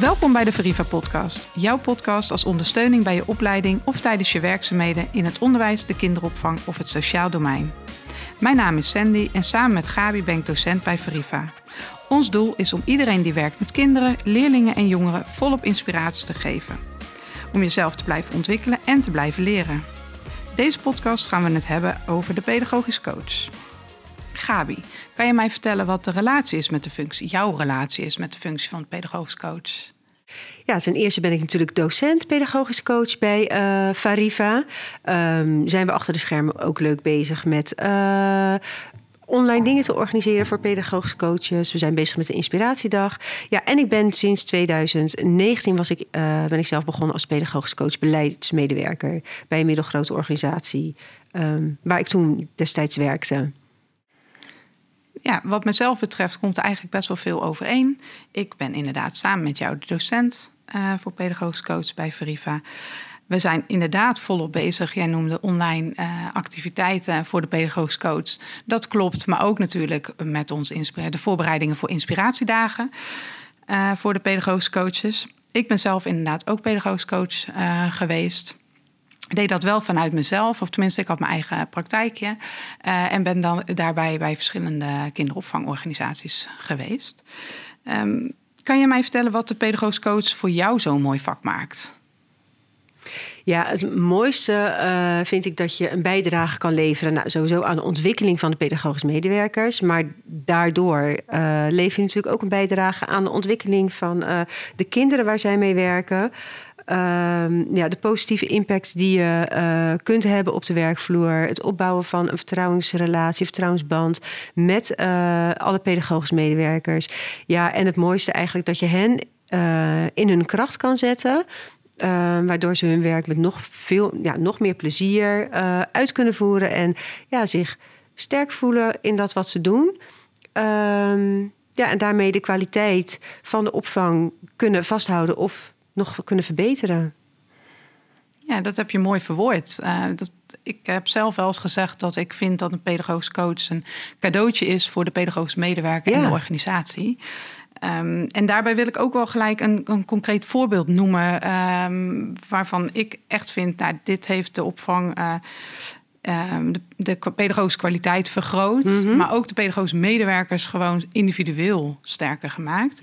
Welkom bij de Veriva Podcast. Jouw podcast als ondersteuning bij je opleiding of tijdens je werkzaamheden in het onderwijs, de kinderopvang of het sociaal domein. Mijn naam is Sandy en samen met Gabi ben ik docent bij Veriva. Ons doel is om iedereen die werkt met kinderen, leerlingen en jongeren volop inspiratie te geven. Om jezelf te blijven ontwikkelen en te blijven leren. Deze podcast gaan we het hebben over de pedagogisch coach. Gabi, kan je mij vertellen wat de relatie is met de functie, jouw relatie is met de functie van pedagogisch coach? Ja, ten eerste ben ik natuurlijk docent pedagogisch coach bij uh, Fariva. Um, zijn we achter de schermen ook leuk bezig met uh, online dingen te organiseren voor pedagogische coaches. We zijn bezig met de inspiratiedag. Ja, en ik ben sinds 2019 was ik, uh, ben ik zelf begonnen als pedagogisch coach beleidsmedewerker bij een middelgrote organisatie um, waar ik toen destijds werkte ja, wat mezelf betreft komt er eigenlijk best wel veel overeen. Ik ben inderdaad samen met jou de docent uh, voor pedagogisch coach bij Veriva. We zijn inderdaad volop bezig. Jij noemde online uh, activiteiten voor de pedagogisch coach. Dat klopt, maar ook natuurlijk met ons de voorbereidingen voor inspiratiedagen uh, voor de pedagogische coaches. Ik ben zelf inderdaad ook pedagogisch coach geweest deed dat wel vanuit mezelf, of tenminste, ik had mijn eigen praktijkje. Uh, en ben dan daarbij bij verschillende kinderopvangorganisaties geweest. Um, kan je mij vertellen wat de pedagogisch coach voor jou zo'n mooi vak maakt? Ja, het mooiste uh, vind ik dat je een bijdrage kan leveren. Nou, sowieso aan de ontwikkeling van de pedagogische medewerkers. Maar daardoor uh, lever je natuurlijk ook een bijdrage aan de ontwikkeling van de kinderen waar zij mee werken. Uh, ja, de positieve impact die je uh, kunt hebben op de werkvloer. Het opbouwen van een vertrouwensrelatie, vertrouwensband met uh, alle pedagogische medewerkers. Ja, en het mooiste eigenlijk dat je hen uh, in hun kracht kan zetten. waardoor ze hun werk met nog, veel, ja, nog meer plezier uit kunnen voeren. En ja, zich sterk voelen in dat wat ze doen. Ehm, ja, en daarmee de kwaliteit van de opvang kunnen vasthouden of nog kunnen verbeteren. Ja, dat heb je mooi verwoord. Uh, dat, ik heb zelf wel eens gezegd dat ik vind dat een pedagogisch coach een cadeautje is voor de pedagogische medewerker ja. en de organisatie. Um, en daarbij wil ik ook wel gelijk een, een concreet voorbeeld noemen. Um, waarvan ik echt vind, nou, dit heeft de opvang. Uh, um, de, de, pedagogische kwaliteit vergroot. Mm -hmm. Maar ook de pedagogische medewerkers gewoon individueel sterker gemaakt.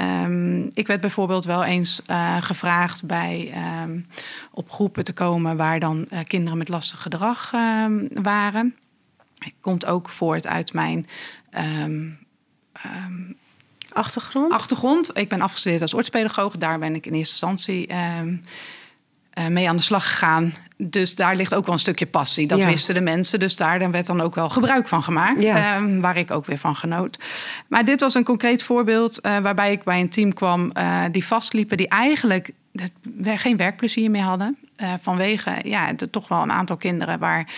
Um, ik werd bijvoorbeeld wel eens uh, gevraagd bij um, op groepen te komen waar dan uh, kinderen met lastig gedrag um, waren. Komt ook voort uit mijn achtergrond. achtergrond. Ik ben afgestudeerd als ortspedagoog. Daar ben ik in eerste instantie uh, mee aan de slag gegaan. Dus daar ligt ook wel een stukje passie. Dat ja. wisten de mensen. Dus daar werd dan ook wel gebruik van gemaakt. Ja. Um, waar ik ook weer van genoot. Maar dit was een concreet voorbeeld uh, waarbij ik bij een team kwam uh, die vastliepen, die eigenlijk geen werkplezier meer hadden. vanwege ja, de, toch wel een aantal kinderen waar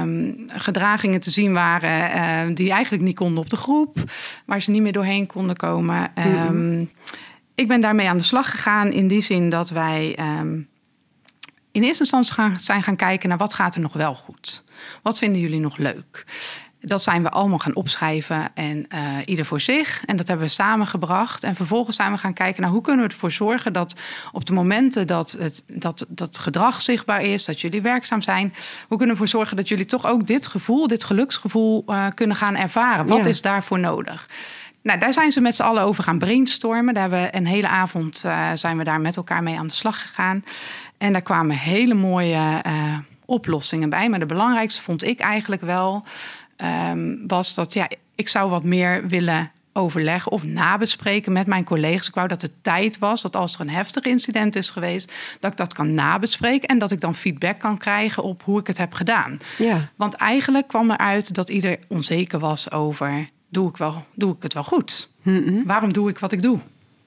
um, gedragingen te zien waren uh, die eigenlijk niet konden op de groep, waar ze niet meer doorheen konden komen. Um, mm-hmm. Ik ben daarmee aan de slag gegaan in die zin dat wij um, in eerste instantie gaan, zijn gaan kijken naar wat gaat er nog wel goed. Wat vinden jullie nog leuk? Dat zijn we allemaal gaan opschrijven en uh, ieder voor zich. En dat hebben we samengebracht. En vervolgens zijn we gaan kijken naar hoe kunnen we ervoor zorgen dat op de momenten dat het dat, dat gedrag zichtbaar is, dat jullie werkzaam zijn, hoe kunnen we ervoor zorgen dat jullie toch ook dit gevoel, dit geluksgevoel uh, kunnen gaan ervaren? Wat ja. is daarvoor nodig? Nou, daar zijn ze met z'n allen over gaan brainstormen. Daar hebben we een hele avond uh, zijn we daar met elkaar mee aan de slag gegaan. En daar kwamen hele mooie uh, oplossingen bij. Maar de belangrijkste vond ik eigenlijk wel um, was dat ja, ik zou wat meer willen overleggen of nabespreken met mijn collega's. Ik wou dat het tijd was dat als er een heftig incident is geweest, dat ik dat kan nabespreken en dat ik dan feedback kan krijgen op hoe ik het heb gedaan. Ja. Want eigenlijk kwam eruit dat ieder onzeker was over doe ik, wel, doe ik het wel goed? Mm -hmm. Waarom doe ik wat ik doe?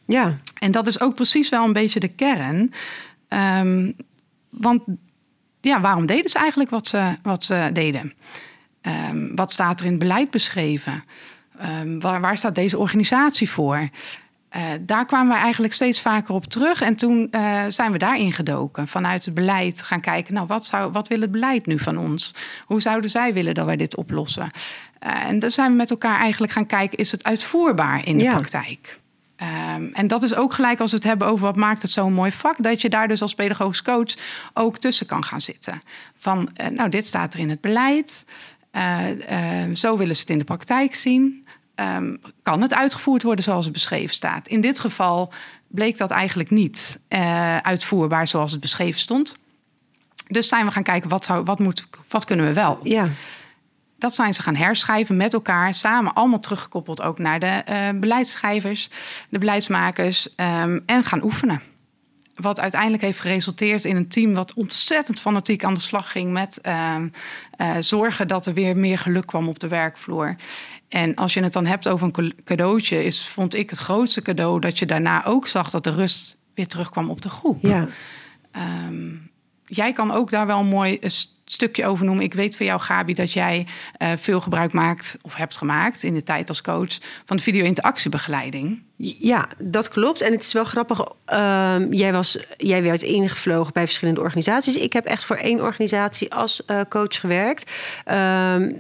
Ja. En dat is ook precies wel een beetje de kern. Um, want ja, waarom deden ze eigenlijk wat ze, wat ze deden? Um, wat staat er in het beleid beschreven? Um, waar, waar staat deze organisatie voor? Uh, daar kwamen we eigenlijk steeds vaker op terug. En toen uh, zijn we daarin gedoken. Vanuit het beleid gaan kijken, nou, wat, zou, wat wil het beleid nu van ons? Hoe zouden zij willen dat wij dit oplossen? Uh, en dan zijn we met elkaar eigenlijk gaan kijken, is het uitvoerbaar in de ja. praktijk? Ehm, en dat is ook gelijk als we het hebben over wat maakt het zo'n mooi vak, dat je daar dus als pedagogisch coach ook tussen kan gaan zitten. Van, uh, nou, dit staat er in het beleid. Uh, zo willen ze het in de praktijk zien. Um, kan het uitgevoerd worden zoals het beschreven staat? In dit geval bleek dat eigenlijk niet uh, uitvoerbaar zoals het beschreven stond. Dus zijn we gaan kijken, wat, zou, wat, moet, wat kunnen we wel? Ja. Dat zijn ze gaan herschrijven met elkaar, samen allemaal teruggekoppeld ook naar de uh, beleidsschrijvers, de beleidsmakers um, en gaan oefenen. Wat uiteindelijk heeft geresulteerd in een team wat ontzettend fanatiek aan de slag ging met uh, uh, zorgen dat er weer meer geluk kwam op de werkvloer. En als je het dan hebt over een cadeautje, is, vond ik het grootste cadeau dat je daarna ook zag dat de rust weer terugkwam op de groep. Ja. Um, jij kan ook daar wel een mooi stukje over noemen. Ik weet van jou, Gabi, dat jij uh, veel gebruik maakt of hebt gemaakt in de tijd als coach van de video-interactiebegeleiding. Ja, dat klopt. En het is wel grappig. Uh, jij, was, jij werd ingevlogen bij verschillende organisaties. Ik heb echt voor één organisatie als uh, coach gewerkt. Uh,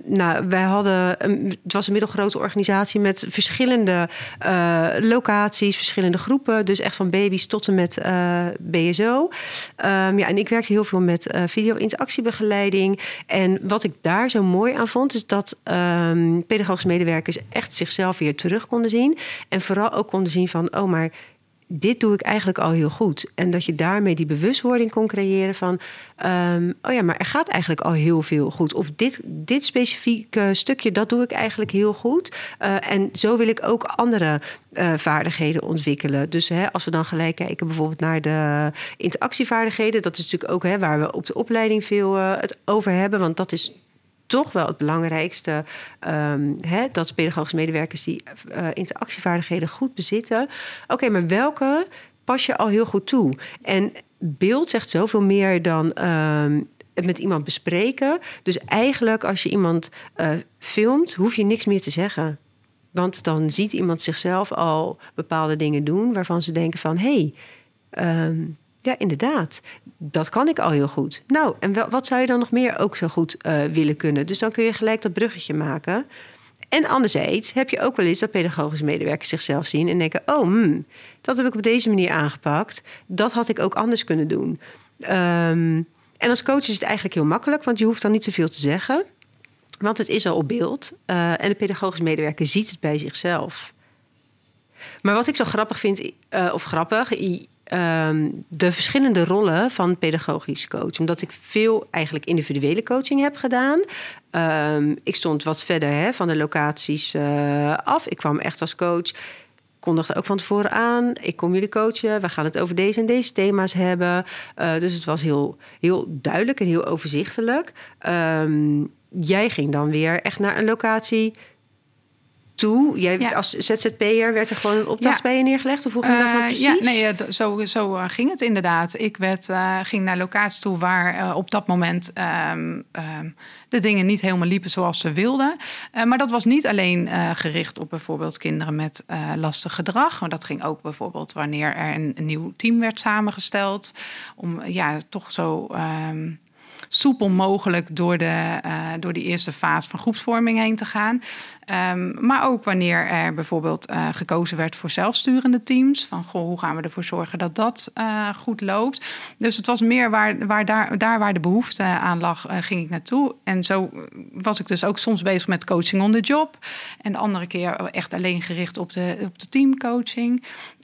nou, wij hadden. Het was een middelgrote organisatie met verschillende uh, locaties, verschillende groepen. Dus echt van baby's tot en met uh, BSO. Um, ja, en ik werkte heel veel met video-interactiebegeleiding. En wat ik daar zo mooi aan vond, is dat um, pedagogische medewerkers echt zichzelf weer terug konden zien. En vooral ook konden zien van, oh, maar dit doe ik eigenlijk al heel goed. En dat je daarmee die bewustwording kon creëren van, um, oh ja, maar er gaat eigenlijk al heel veel goed. Of dit, dit specifieke stukje, dat doe ik eigenlijk heel goed. Uh, en zo wil ik ook andere uh, vaardigheden ontwikkelen. Dus hè, als we dan gelijk kijken bijvoorbeeld naar de interactievaardigheden, dat is natuurlijk ook hè, waar we op de opleiding veel uh, het over hebben, want dat is toch wel het belangrijkste. Um, hè, dat pedagogische medewerkers die uh, interactievaardigheden goed bezitten. Oké, maar welke pas je al heel goed toe? En beeld zegt zoveel meer dan um, het met iemand bespreken. Dus eigenlijk als je iemand uh, filmt, hoef je niks meer te zeggen. Want dan ziet iemand zichzelf al bepaalde dingen doen waarvan ze denken van hé, hey, um, ja, inderdaad. Dat kan ik al heel goed. Nou, en wat zou je dan nog meer ook zo goed uh, willen kunnen? Dus dan kun je gelijk dat bruggetje maken. En anderzijds heb je ook wel eens dat pedagogische medewerkers zichzelf zien en denken: Oh, hmm, dat heb ik op deze manier aangepakt. Dat had ik ook anders kunnen doen. Um, en als coach is het eigenlijk heel makkelijk, want je hoeft dan niet zoveel te zeggen. Want het is al op beeld. Uh, en de pedagogische medewerker ziet het bij zichzelf. Maar wat ik zo grappig vind, uh, of grappig, um, de verschillende rollen van pedagogisch coach. Omdat ik veel eigenlijk individuele coaching heb gedaan. Um, ik stond wat verder hè, van de locaties uh, af. Ik kwam echt als coach kondigde ook van tevoren aan. Ik kom jullie coachen. We gaan het over deze en deze thema's hebben. Uh, dus het was heel, heel duidelijk en heel overzichtelijk. Um, jij ging dan weer echt naar een locatie toe? Jij, ja. Als ZZP'er werd er gewoon een opdracht ja. bij je neergelegd? Of hoe ging uh, dat precies? Ja, nee, zo, zo uh, ging het inderdaad. Ik werd, uh, ging naar locaties toe waar op dat moment um, um, de dingen niet helemaal liepen zoals ze wilden. maar dat was niet alleen gericht op bijvoorbeeld kinderen met lastig gedrag. Maar dat ging ook bijvoorbeeld wanneer er een, een nieuw team werd samengesteld. Om ja, toch zo... Um, soepel mogelijk door, de, uh, door die eerste fase van groepsvorming heen te gaan. Um, maar ook wanneer er bijvoorbeeld uh, gekozen werd voor zelfsturende teams. Van goh, hoe gaan we ervoor zorgen dat dat uh, goed loopt. Dus het was meer waar, waar daar, daar waar de behoefte aan lag, ging ik naartoe. En zo was ik dus ook soms bezig met coaching on the job. En de andere keer echt alleen gericht op de, op de teamcoaching.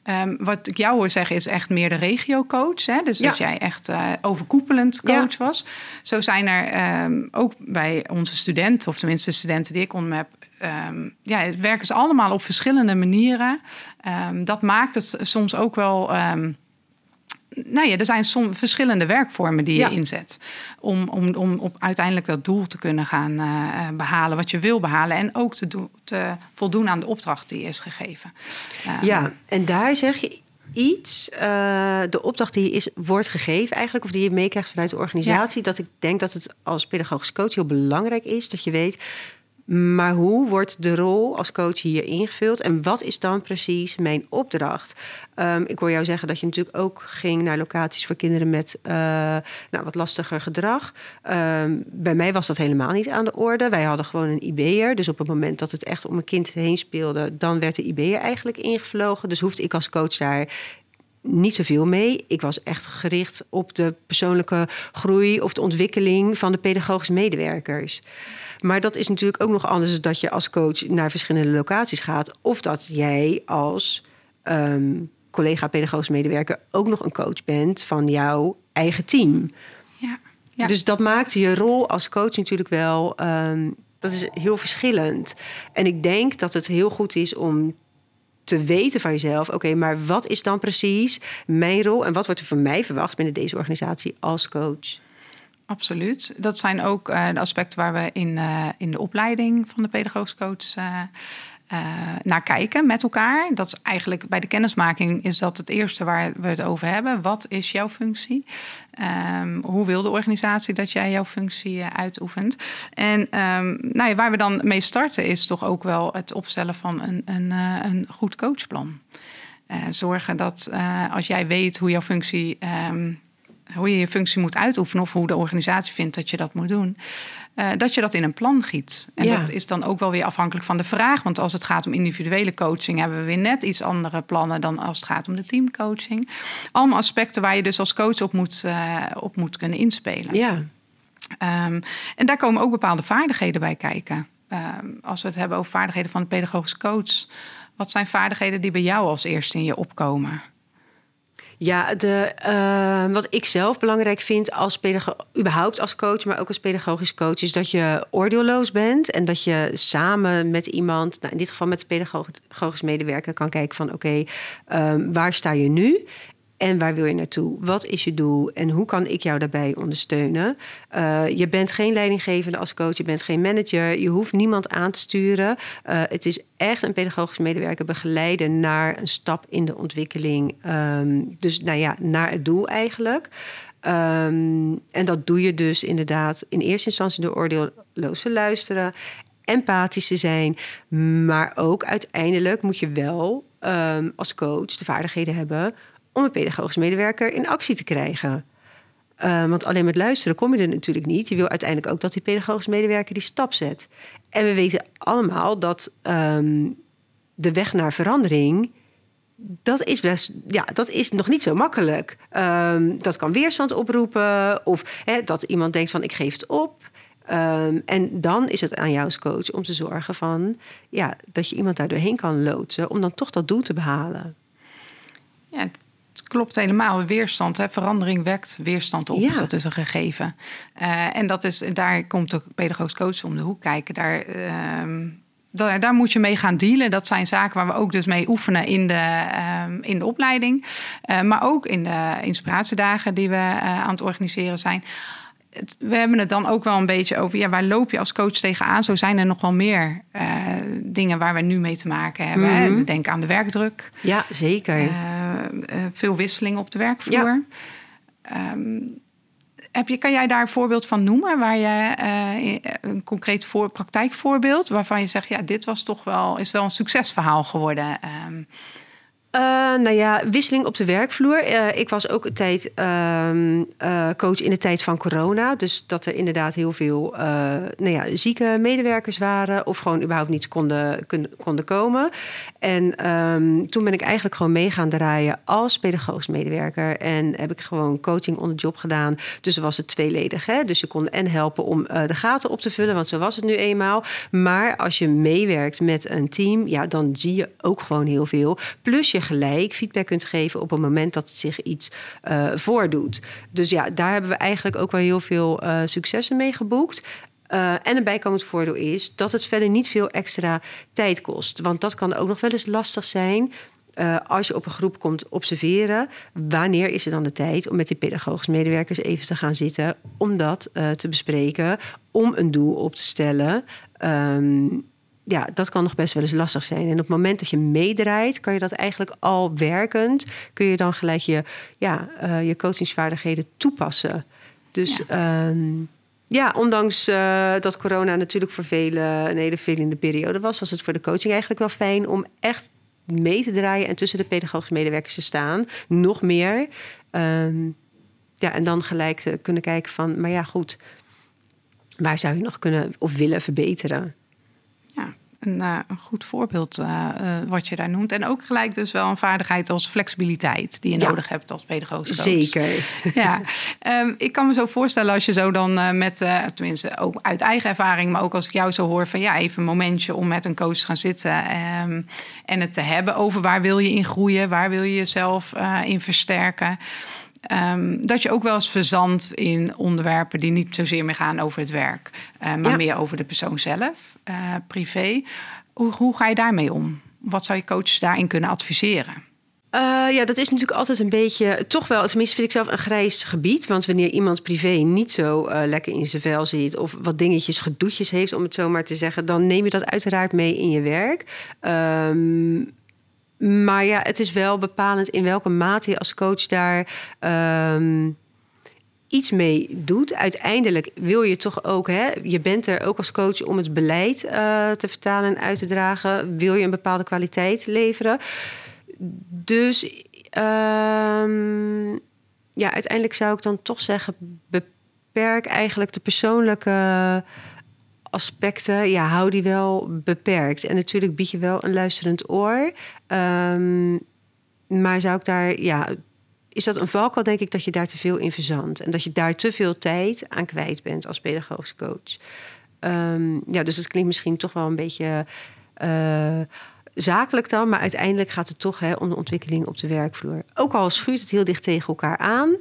Um, wat ik jou hoor zeggen is echt meer de regiocoach. Hè? Dus ja. dat jij echt uh, overkoepelend coach ja. was. Zo zijn er um, ook bij onze studenten, of tenminste de studenten die ik onder me heb... Um, ja, werken ze allemaal op verschillende manieren. dat maakt het soms ook wel nou ja, er zijn soms verschillende werkvormen die je ja. inzet. Om, om, om op uiteindelijk dat doel te kunnen gaan uh, behalen wat je wil behalen. En ook te, do, te voldoen aan de opdracht die is gegeven. Uh, ja, en daar zeg je iets, uh, de opdracht die is, wordt gegeven eigenlijk, of die je meekrijgt vanuit de organisatie, ja. dat ik denk dat het als pedagogisch coach heel belangrijk is dat je weet Maar hoe wordt de rol als coach hier ingevuld en wat is dan precies mijn opdracht? Um, ik hoor jou zeggen dat je natuurlijk ook ging naar locaties voor kinderen met uh, nou, wat lastiger gedrag. Um, bij mij was dat helemaal niet aan de orde. Wij hadden gewoon een IB'er. Dus op het moment dat het echt om een kind heen speelde, dan werd de IB'er eigenlijk ingevlogen. Dus hoefde ik als coach daar niet zoveel mee. Ik was echt gericht op de persoonlijke groei of de ontwikkeling van de pedagogische medewerkers. Maar dat is natuurlijk ook nog anders dat je als coach naar verschillende locaties gaat. Of dat jij als um, collega pedagogisch medewerker ook nog een coach bent van jouw eigen team. Ja. ja. Dus dat maakt je rol als coach natuurlijk wel. Um, dat is heel verschillend. En ik denk dat het heel goed is om te weten van jezelf: oké, maar wat is dan precies mijn rol en wat wordt er van mij verwacht binnen deze organisatie als coach? Absoluut. Dat zijn ook uh, de aspecten waar we in, uh, in de opleiding van de pedagogisch uh, naar kijken met elkaar. Dat is eigenlijk bij de kennismaking is dat het eerste waar we het over hebben. Wat is jouw functie? Um, hoe wil de organisatie dat jij jouw functie uitoefent? En um, nou ja, waar we dan mee starten is toch ook wel het opstellen van een, een, een goed coachplan. zorgen dat als jij weet hoe jouw functie um, hoe je je functie moet uitoefenen of hoe de organisatie vindt dat je dat moet doen. Uh, dat je dat in een plan giet. En dat is dan ook wel weer afhankelijk van de vraag. Want als het gaat om individuele coaching, hebben we weer net iets andere plannen dan als het gaat om de teamcoaching. Allemaal aspecten waar je dus als coach op moet, uh, op moet kunnen inspelen. Ja. Um, en daar komen ook bepaalde vaardigheden bij kijken. Um, als we het hebben over vaardigheden van de pedagogisch coach, wat zijn vaardigheden die bij jou als eerste in je opkomen? Ja, de, uh, wat ik zelf belangrijk vind als pedagoog, überhaupt als coach, maar ook als pedagogisch coach, is dat je oordeelloos bent en dat je samen met iemand, nou in dit geval met de pedagogisch medewerker, kan kijken van oké, um, waar sta je nu? En waar wil je naartoe? Wat is je doel? En hoe kan ik jou daarbij ondersteunen? Uh, je bent geen leidinggevende als coach, je bent geen manager, je hoeft niemand aan te sturen. Uh, het is echt een pedagogisch medewerker begeleiden naar een stap in de ontwikkeling. Um, dus nou ja, naar het doel eigenlijk. Um, en dat doe je dus inderdaad in eerste instantie door oordeelloos te luisteren, empathisch te zijn, maar ook uiteindelijk moet je wel um, als coach de vaardigheden hebben om een pedagogisch medewerker in actie te krijgen. Uh, want alleen met luisteren kom je er natuurlijk niet. Je wil uiteindelijk ook dat die pedagogisch medewerker die stap zet. En we weten allemaal dat um, de weg naar verandering. Dat is, best, ja, dat is nog niet zo makkelijk. Um, dat kan weerstand oproepen. Of hè, dat iemand denkt van ik geef het op. En dan is het aan jou als coach om te zorgen van, ja, dat je iemand daar doorheen kan loodsen. Om dan toch dat doel te behalen. Klopt helemaal. Weerstand, hè. verandering wekt weerstand op. Dat is een gegeven. Uh, en dat is, daar komt de pedagogisch coach om de hoek kijken. Daar, uh, daar, daar, moet je mee gaan dealen. Dat zijn zaken waar we ook dus mee oefenen in de, uh, in de opleiding. Eh, maar ook in de inspiratiedagen die we eh, aan het organiseren zijn we hebben het dan ook wel een beetje over, ja, waar loop je als coach tegenaan? Zo zijn er nog wel meer uh, dingen waar we nu mee te maken hebben. Mm -hmm. Denk aan de werkdruk. Ja, zeker. Uh, veel wisseling op de werkvloer. Ja. Um, heb je, kan jij daar een voorbeeld van noemen? Waar je een concreet voor, praktijkvoorbeeld waarvan je zegt, ja, dit was toch wel, is wel een succesverhaal geworden. Um, uh, nou ja, wisseling op de werkvloer. Uh, ik was ook een tijd uh, coach in de tijd van corona. Dus dat er inderdaad heel veel nou ja, zieke medewerkers waren. Of gewoon überhaupt niet konden, konden komen. En um, toen ben ik eigenlijk gewoon mee gaan draaien als pedagogisch medewerker. En heb ik gewoon coaching on the job gedaan. Dus was het tweeledig. Hè? Dus je kon en helpen om de gaten op te vullen. Want zo was het nu eenmaal. Maar als je meewerkt met een team. Ja, dan zie je ook gewoon heel veel. Plus je gelijk feedback kunt geven op het moment dat het zich iets uh, voordoet. Dus ja, daar hebben we eigenlijk ook wel heel veel uh, successen mee geboekt. Uh, en een bijkomend voordeel is dat het verder niet veel extra tijd kost. Want dat kan ook nog wel eens lastig zijn. Als je op een groep komt observeren, wanneer is er dan de tijd om met die pedagogische medewerkers even te gaan zitten om dat te bespreken, om een doel op te stellen. Um, ja, dat kan nog best wel eens lastig zijn. En op het moment dat je meedraait, kan je dat eigenlijk al werkend, kun je dan gelijk je, ja, uh, je coachingsvaardigheden toepassen. Dus ja. Um, ja, ondanks uh, dat corona natuurlijk voor velen een hele vervelende periode was, was het voor de coaching eigenlijk wel fijn om echt mee te draaien en tussen de pedagogische medewerkers te staan. Nog meer. Um, ja, en dan gelijk te kunnen kijken van, maar ja, goed, waar zou je nog kunnen of willen verbeteren? Een, uh, een goed voorbeeld uh, uh, wat je daar noemt. En ook gelijk dus wel een vaardigheid als flexibiliteit die je ja. nodig hebt als pedagoog. Zeker. Ja, um, ik kan me zo voorstellen als je zo dan met, tenminste ook uit eigen ervaring, maar ook als ik jou zo hoor van ja, even een momentje om met een coach te gaan zitten um, en het te hebben over waar wil je in groeien, waar wil je jezelf in versterken. Um, dat je ook wel eens verzandt in onderwerpen die niet zozeer meer gaan over het werk, uh, maar ja. meer over de persoon zelf, uh, privé. Hoe, hoe, ga je daarmee om? Wat zou je coach daarin kunnen adviseren? Uh, ja, dat is natuurlijk altijd een beetje, toch wel, tenminste vind ik zelf een grijs gebied. Want wanneer iemand privé niet zo lekker in zijn vel zit of wat dingetjes, gedoetjes heeft, om het zo maar te zeggen, dan neem je dat uiteraard mee in je werk. Um, maar ja, het is wel bepalend in welke mate je als coach daar um, iets mee doet. Uiteindelijk wil je toch ook, hè, je bent er ook als coach om het beleid uh, te vertalen en uit te dragen. Wil je een bepaalde kwaliteit leveren? Dus um, ja, uiteindelijk zou ik dan toch zeggen: beperk eigenlijk de persoonlijke aspecten, ja, hou die wel beperkt. En natuurlijk bied je wel een luisterend oor. Um, maar zou ik daar, ja, is dat een valkuil, denk ik, dat je daar te veel in verzandt. En dat je daar te veel tijd aan kwijt bent als pedagogisch coach. Um, ja, dus het klinkt misschien toch wel een beetje uh, zakelijk dan. Maar uiteindelijk gaat het toch hè, om de ontwikkeling op de werkvloer. Ook al schuurt het heel dicht tegen elkaar aan.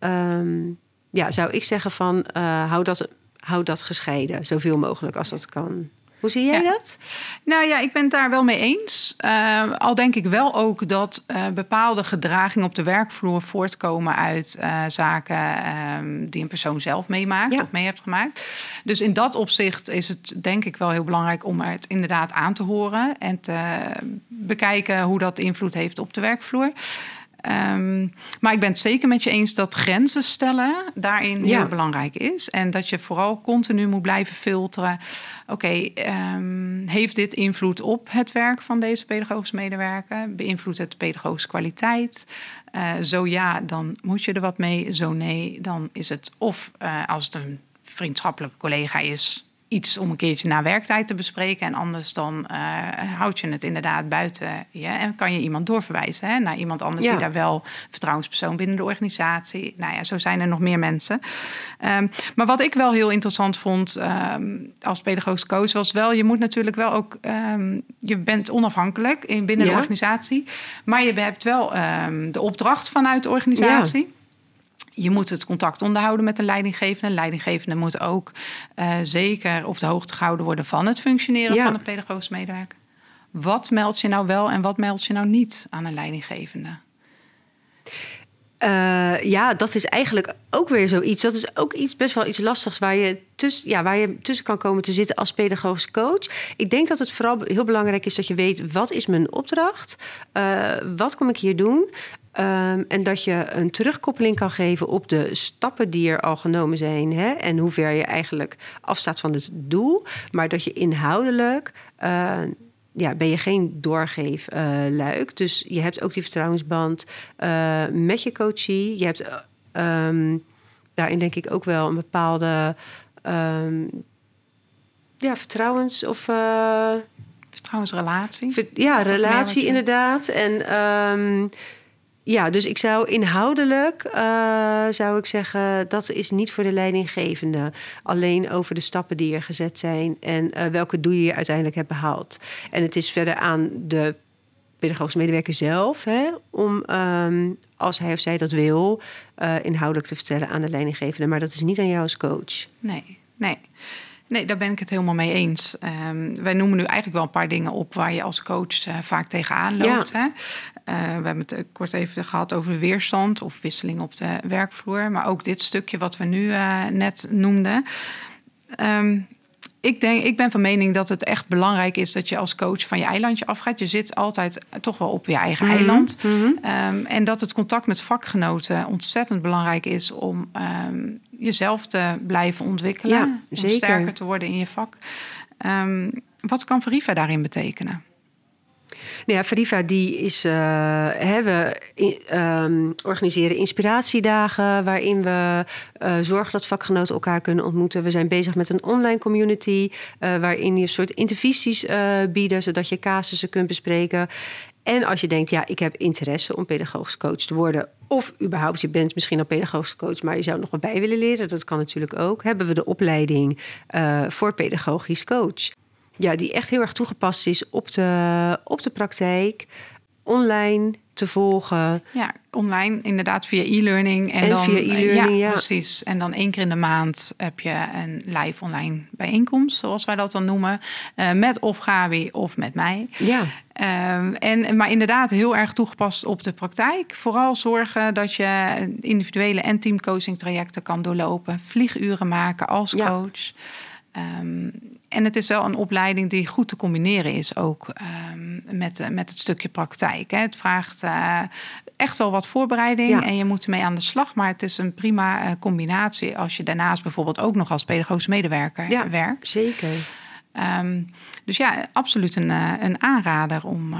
Um, ja, zou ik zeggen van uh, hou dat houd dat gescheiden, zoveel mogelijk als dat kan. Hoe zie jij dat? Nou ja, ik ben het daar wel mee eens. Uh, al denk ik wel ook dat uh, bepaalde gedragingen op de werkvloer voortkomen uit uh, zaken um, die een persoon zelf meemaakt ja. of mee hebt gemaakt. Dus in dat opzicht is het denk ik wel heel belangrijk om het inderdaad aan te horen en te bekijken hoe dat invloed heeft op de werkvloer. Um, maar ik ben het zeker met je eens dat grenzen stellen daarin heel belangrijk is. En dat je vooral continu moet blijven filteren. Oké, okay, um, heeft dit invloed op het werk van deze pedagogische medewerker? Beïnvloedt het de pedagogische kwaliteit? Uh, zo ja, dan moet je er wat mee. Zo nee, dan is het of uh, als het een vriendschappelijke collega is, iets om een keertje na werktijd te bespreken. En anders dan uh, houd je het inderdaad buiten je. En kan je iemand doorverwijzen hè, naar iemand anders ja. die daar wel vertrouwenspersoon binnen de organisatie. Nou ja, zo zijn er nog meer mensen. Um, maar wat ik wel heel interessant vond um, als pedagogisch coach was wel, je moet natuurlijk wel ook, um, je bent onafhankelijk in, binnen ja. de organisatie. Maar je hebt wel de opdracht vanuit de organisatie. Je moet het contact onderhouden met de leidinggevende. De leidinggevende moet ook uh, zeker op de hoogte gehouden worden van het functioneren ja. van de pedagogisch medewerker. Wat meld je nou wel en wat meld je nou niet aan een leidinggevende? Uh, ja, dat is eigenlijk ook weer zoiets. Dat is ook iets best wel iets lastigs waar je, tussen, ja, waar je tussen kan komen te zitten als pedagogisch coach. Ik denk dat het vooral heel belangrijk is dat je weet wat is mijn opdracht, uh, wat kom ik hier doen. Um, en dat je een terugkoppeling kan geven op de stappen die er al genomen zijn. Hè, en hoe ver je eigenlijk afstaat van het doel. Maar dat je inhoudelijk. Uh, ja, ben je geen doorgeefluik. Dus je hebt ook die vertrouwensband uh, met je coachie. Je hebt um, daarin denk ik ook wel een bepaalde um, ja, vertrouwens of. Uh, Vertrouwensrelatie. Ver, ja, relatie inderdaad. En um, ja, dus ik zou inhoudelijk uh, zou ik zeggen, dat is niet voor de leidinggevende. Alleen over de stappen die er gezet zijn en uh, welke doel je uiteindelijk hebt behaald. En het is verder aan de pedagogische medewerker zelf hè, om, um, als hij of zij dat wil, uh, inhoudelijk te vertellen aan de leidinggevende. Maar dat is niet aan jou als coach. Nee, nee. Nee, daar ben ik het helemaal mee eens. Um, wij noemen nu eigenlijk wel een paar dingen op waar je als coach uh, vaak tegenaan loopt. Ja. Uh, we hebben het kort even gehad over weerstand of wisseling op de werkvloer. Maar ook dit stukje wat we nu uh, net noemden. Um, ik, denk, ik ben van mening dat het echt belangrijk is dat je als coach van je eilandje afgaat. Je zit altijd toch wel op je eigen mm -hmm. eiland. Mm -hmm. um, en dat het contact met vakgenoten ontzettend belangrijk is om um, jezelf te blijven ontwikkelen. Ja, zeker. Om sterker te worden in je vak. Ehm, wat kan Veriva daarin betekenen? Nou ja, Veriva die is, uh, we um, organiseren inspiratiedagen waarin we uh, zorgen dat vakgenoten elkaar kunnen ontmoeten. We zijn bezig met een online community uh, waarin je een soort intervisies bieden, zodat je casussen kunt bespreken. En als je denkt, ja, ik heb interesse om pedagogisch coach te worden. Of überhaupt, je bent misschien al pedagogisch coach, maar je zou nog wat bij willen leren. Dat kan natuurlijk ook. Hebben we de opleiding voor pedagogisch coach. Ja, die echt heel erg toegepast is op de, op de praktijk. Online te volgen. Ja, online inderdaad via e-learning. En, en dan, via e-learning, ja, precies. En dan één keer in de maand heb je een live online bijeenkomst, zoals wij dat dan noemen. Uh, met of Gabi of met mij. Ja. Um, en, maar inderdaad heel erg toegepast op de praktijk. Vooral zorgen dat je individuele en teamcoaching trajecten kan doorlopen. Vlieguren maken als coach. Um, en het is wel een opleiding die goed te combineren is ook um, met, met het stukje praktijk. Hè. Het vraagt uh, echt wel wat voorbereiding en je moet ermee aan de slag. Maar het is een prima uh, combinatie als je daarnaast bijvoorbeeld ook nog als pedagogisch medewerker ja, werkt. Zeker. Um, dus ja, absoluut een, een aanrader om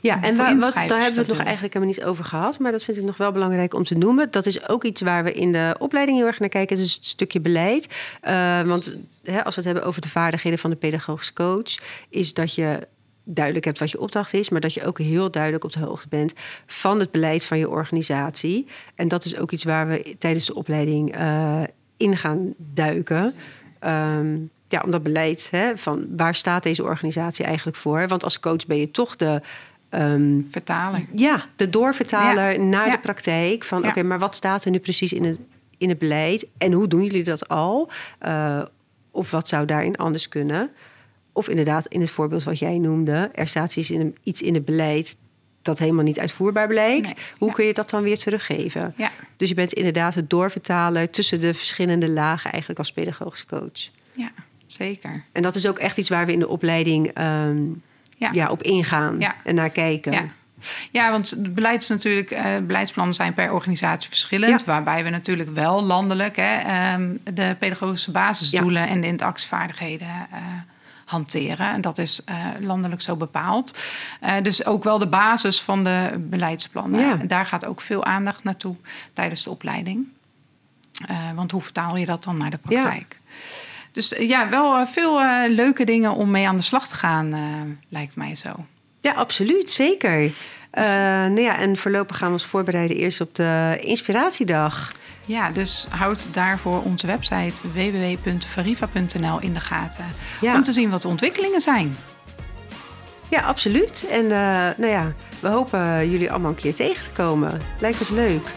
ja, en waar, wat, daar hebben we het nog eigenlijk helemaal niet over gehad. Maar dat vind ik nog wel belangrijk om te noemen. Dat is ook iets waar we in de opleiding heel erg naar kijken. Het is het stukje beleid. Uh, want hè, als we het hebben over de vaardigheden van de pedagogisch coach... is dat je duidelijk hebt wat je opdracht is... maar dat je ook heel duidelijk op de hoogte bent... van het beleid van je organisatie. En dat is ook iets waar we tijdens de opleiding uh, in gaan duiken... Um, ja, om dat beleid, hè, van waar staat deze organisatie eigenlijk voor? Want als coach ben je toch de Um, Vertaler. Ja, de doorvertaler naar de praktijk. Van oké, maar wat staat er nu precies in het, in het beleid? En hoe doen jullie dat al? Uh, of wat zou daarin anders kunnen? Of inderdaad, in het voorbeeld wat jij noemde, er staat iets in, iets in het beleid dat helemaal niet uitvoerbaar blijkt. Hoe kun je dat dan weer teruggeven? Dus je bent inderdaad het doorvertaler tussen de verschillende lagen, eigenlijk als pedagogische coach. Ja, zeker. En dat is ook echt iets waar we in de opleiding um, ja. ja. op ingaan en naar kijken. Ja. Ja, want het beleid is natuurlijk, uh, beleidsplannen zijn per organisatie verschillend. Waarbij we natuurlijk wel landelijk hè, um, de pedagogische basisdoelen en de interactievaardigheden uh, hanteren. En dat is uh, landelijk zo bepaald. dus ook wel de basis van de beleidsplannen. En daar gaat ook veel aandacht naartoe tijdens de opleiding. want hoe vertaal je dat dan naar de praktijk? Dus eh, ja, wel eh, veel uh, leuke dingen om mee aan de slag te gaan, uh, lijkt mij zo. Ja, absoluut, zeker. Dus... nou ja, en voorlopig gaan we ons voorbereiden eerst op de inspiratiedag. Ja, dus houd daarvoor onze website www.veriva.nl in de gaten. Ja. Om te zien wat de ontwikkelingen zijn. Ja, absoluut. En nou ja, we hopen jullie allemaal een keer tegen te komen. Lijkt ons leuk.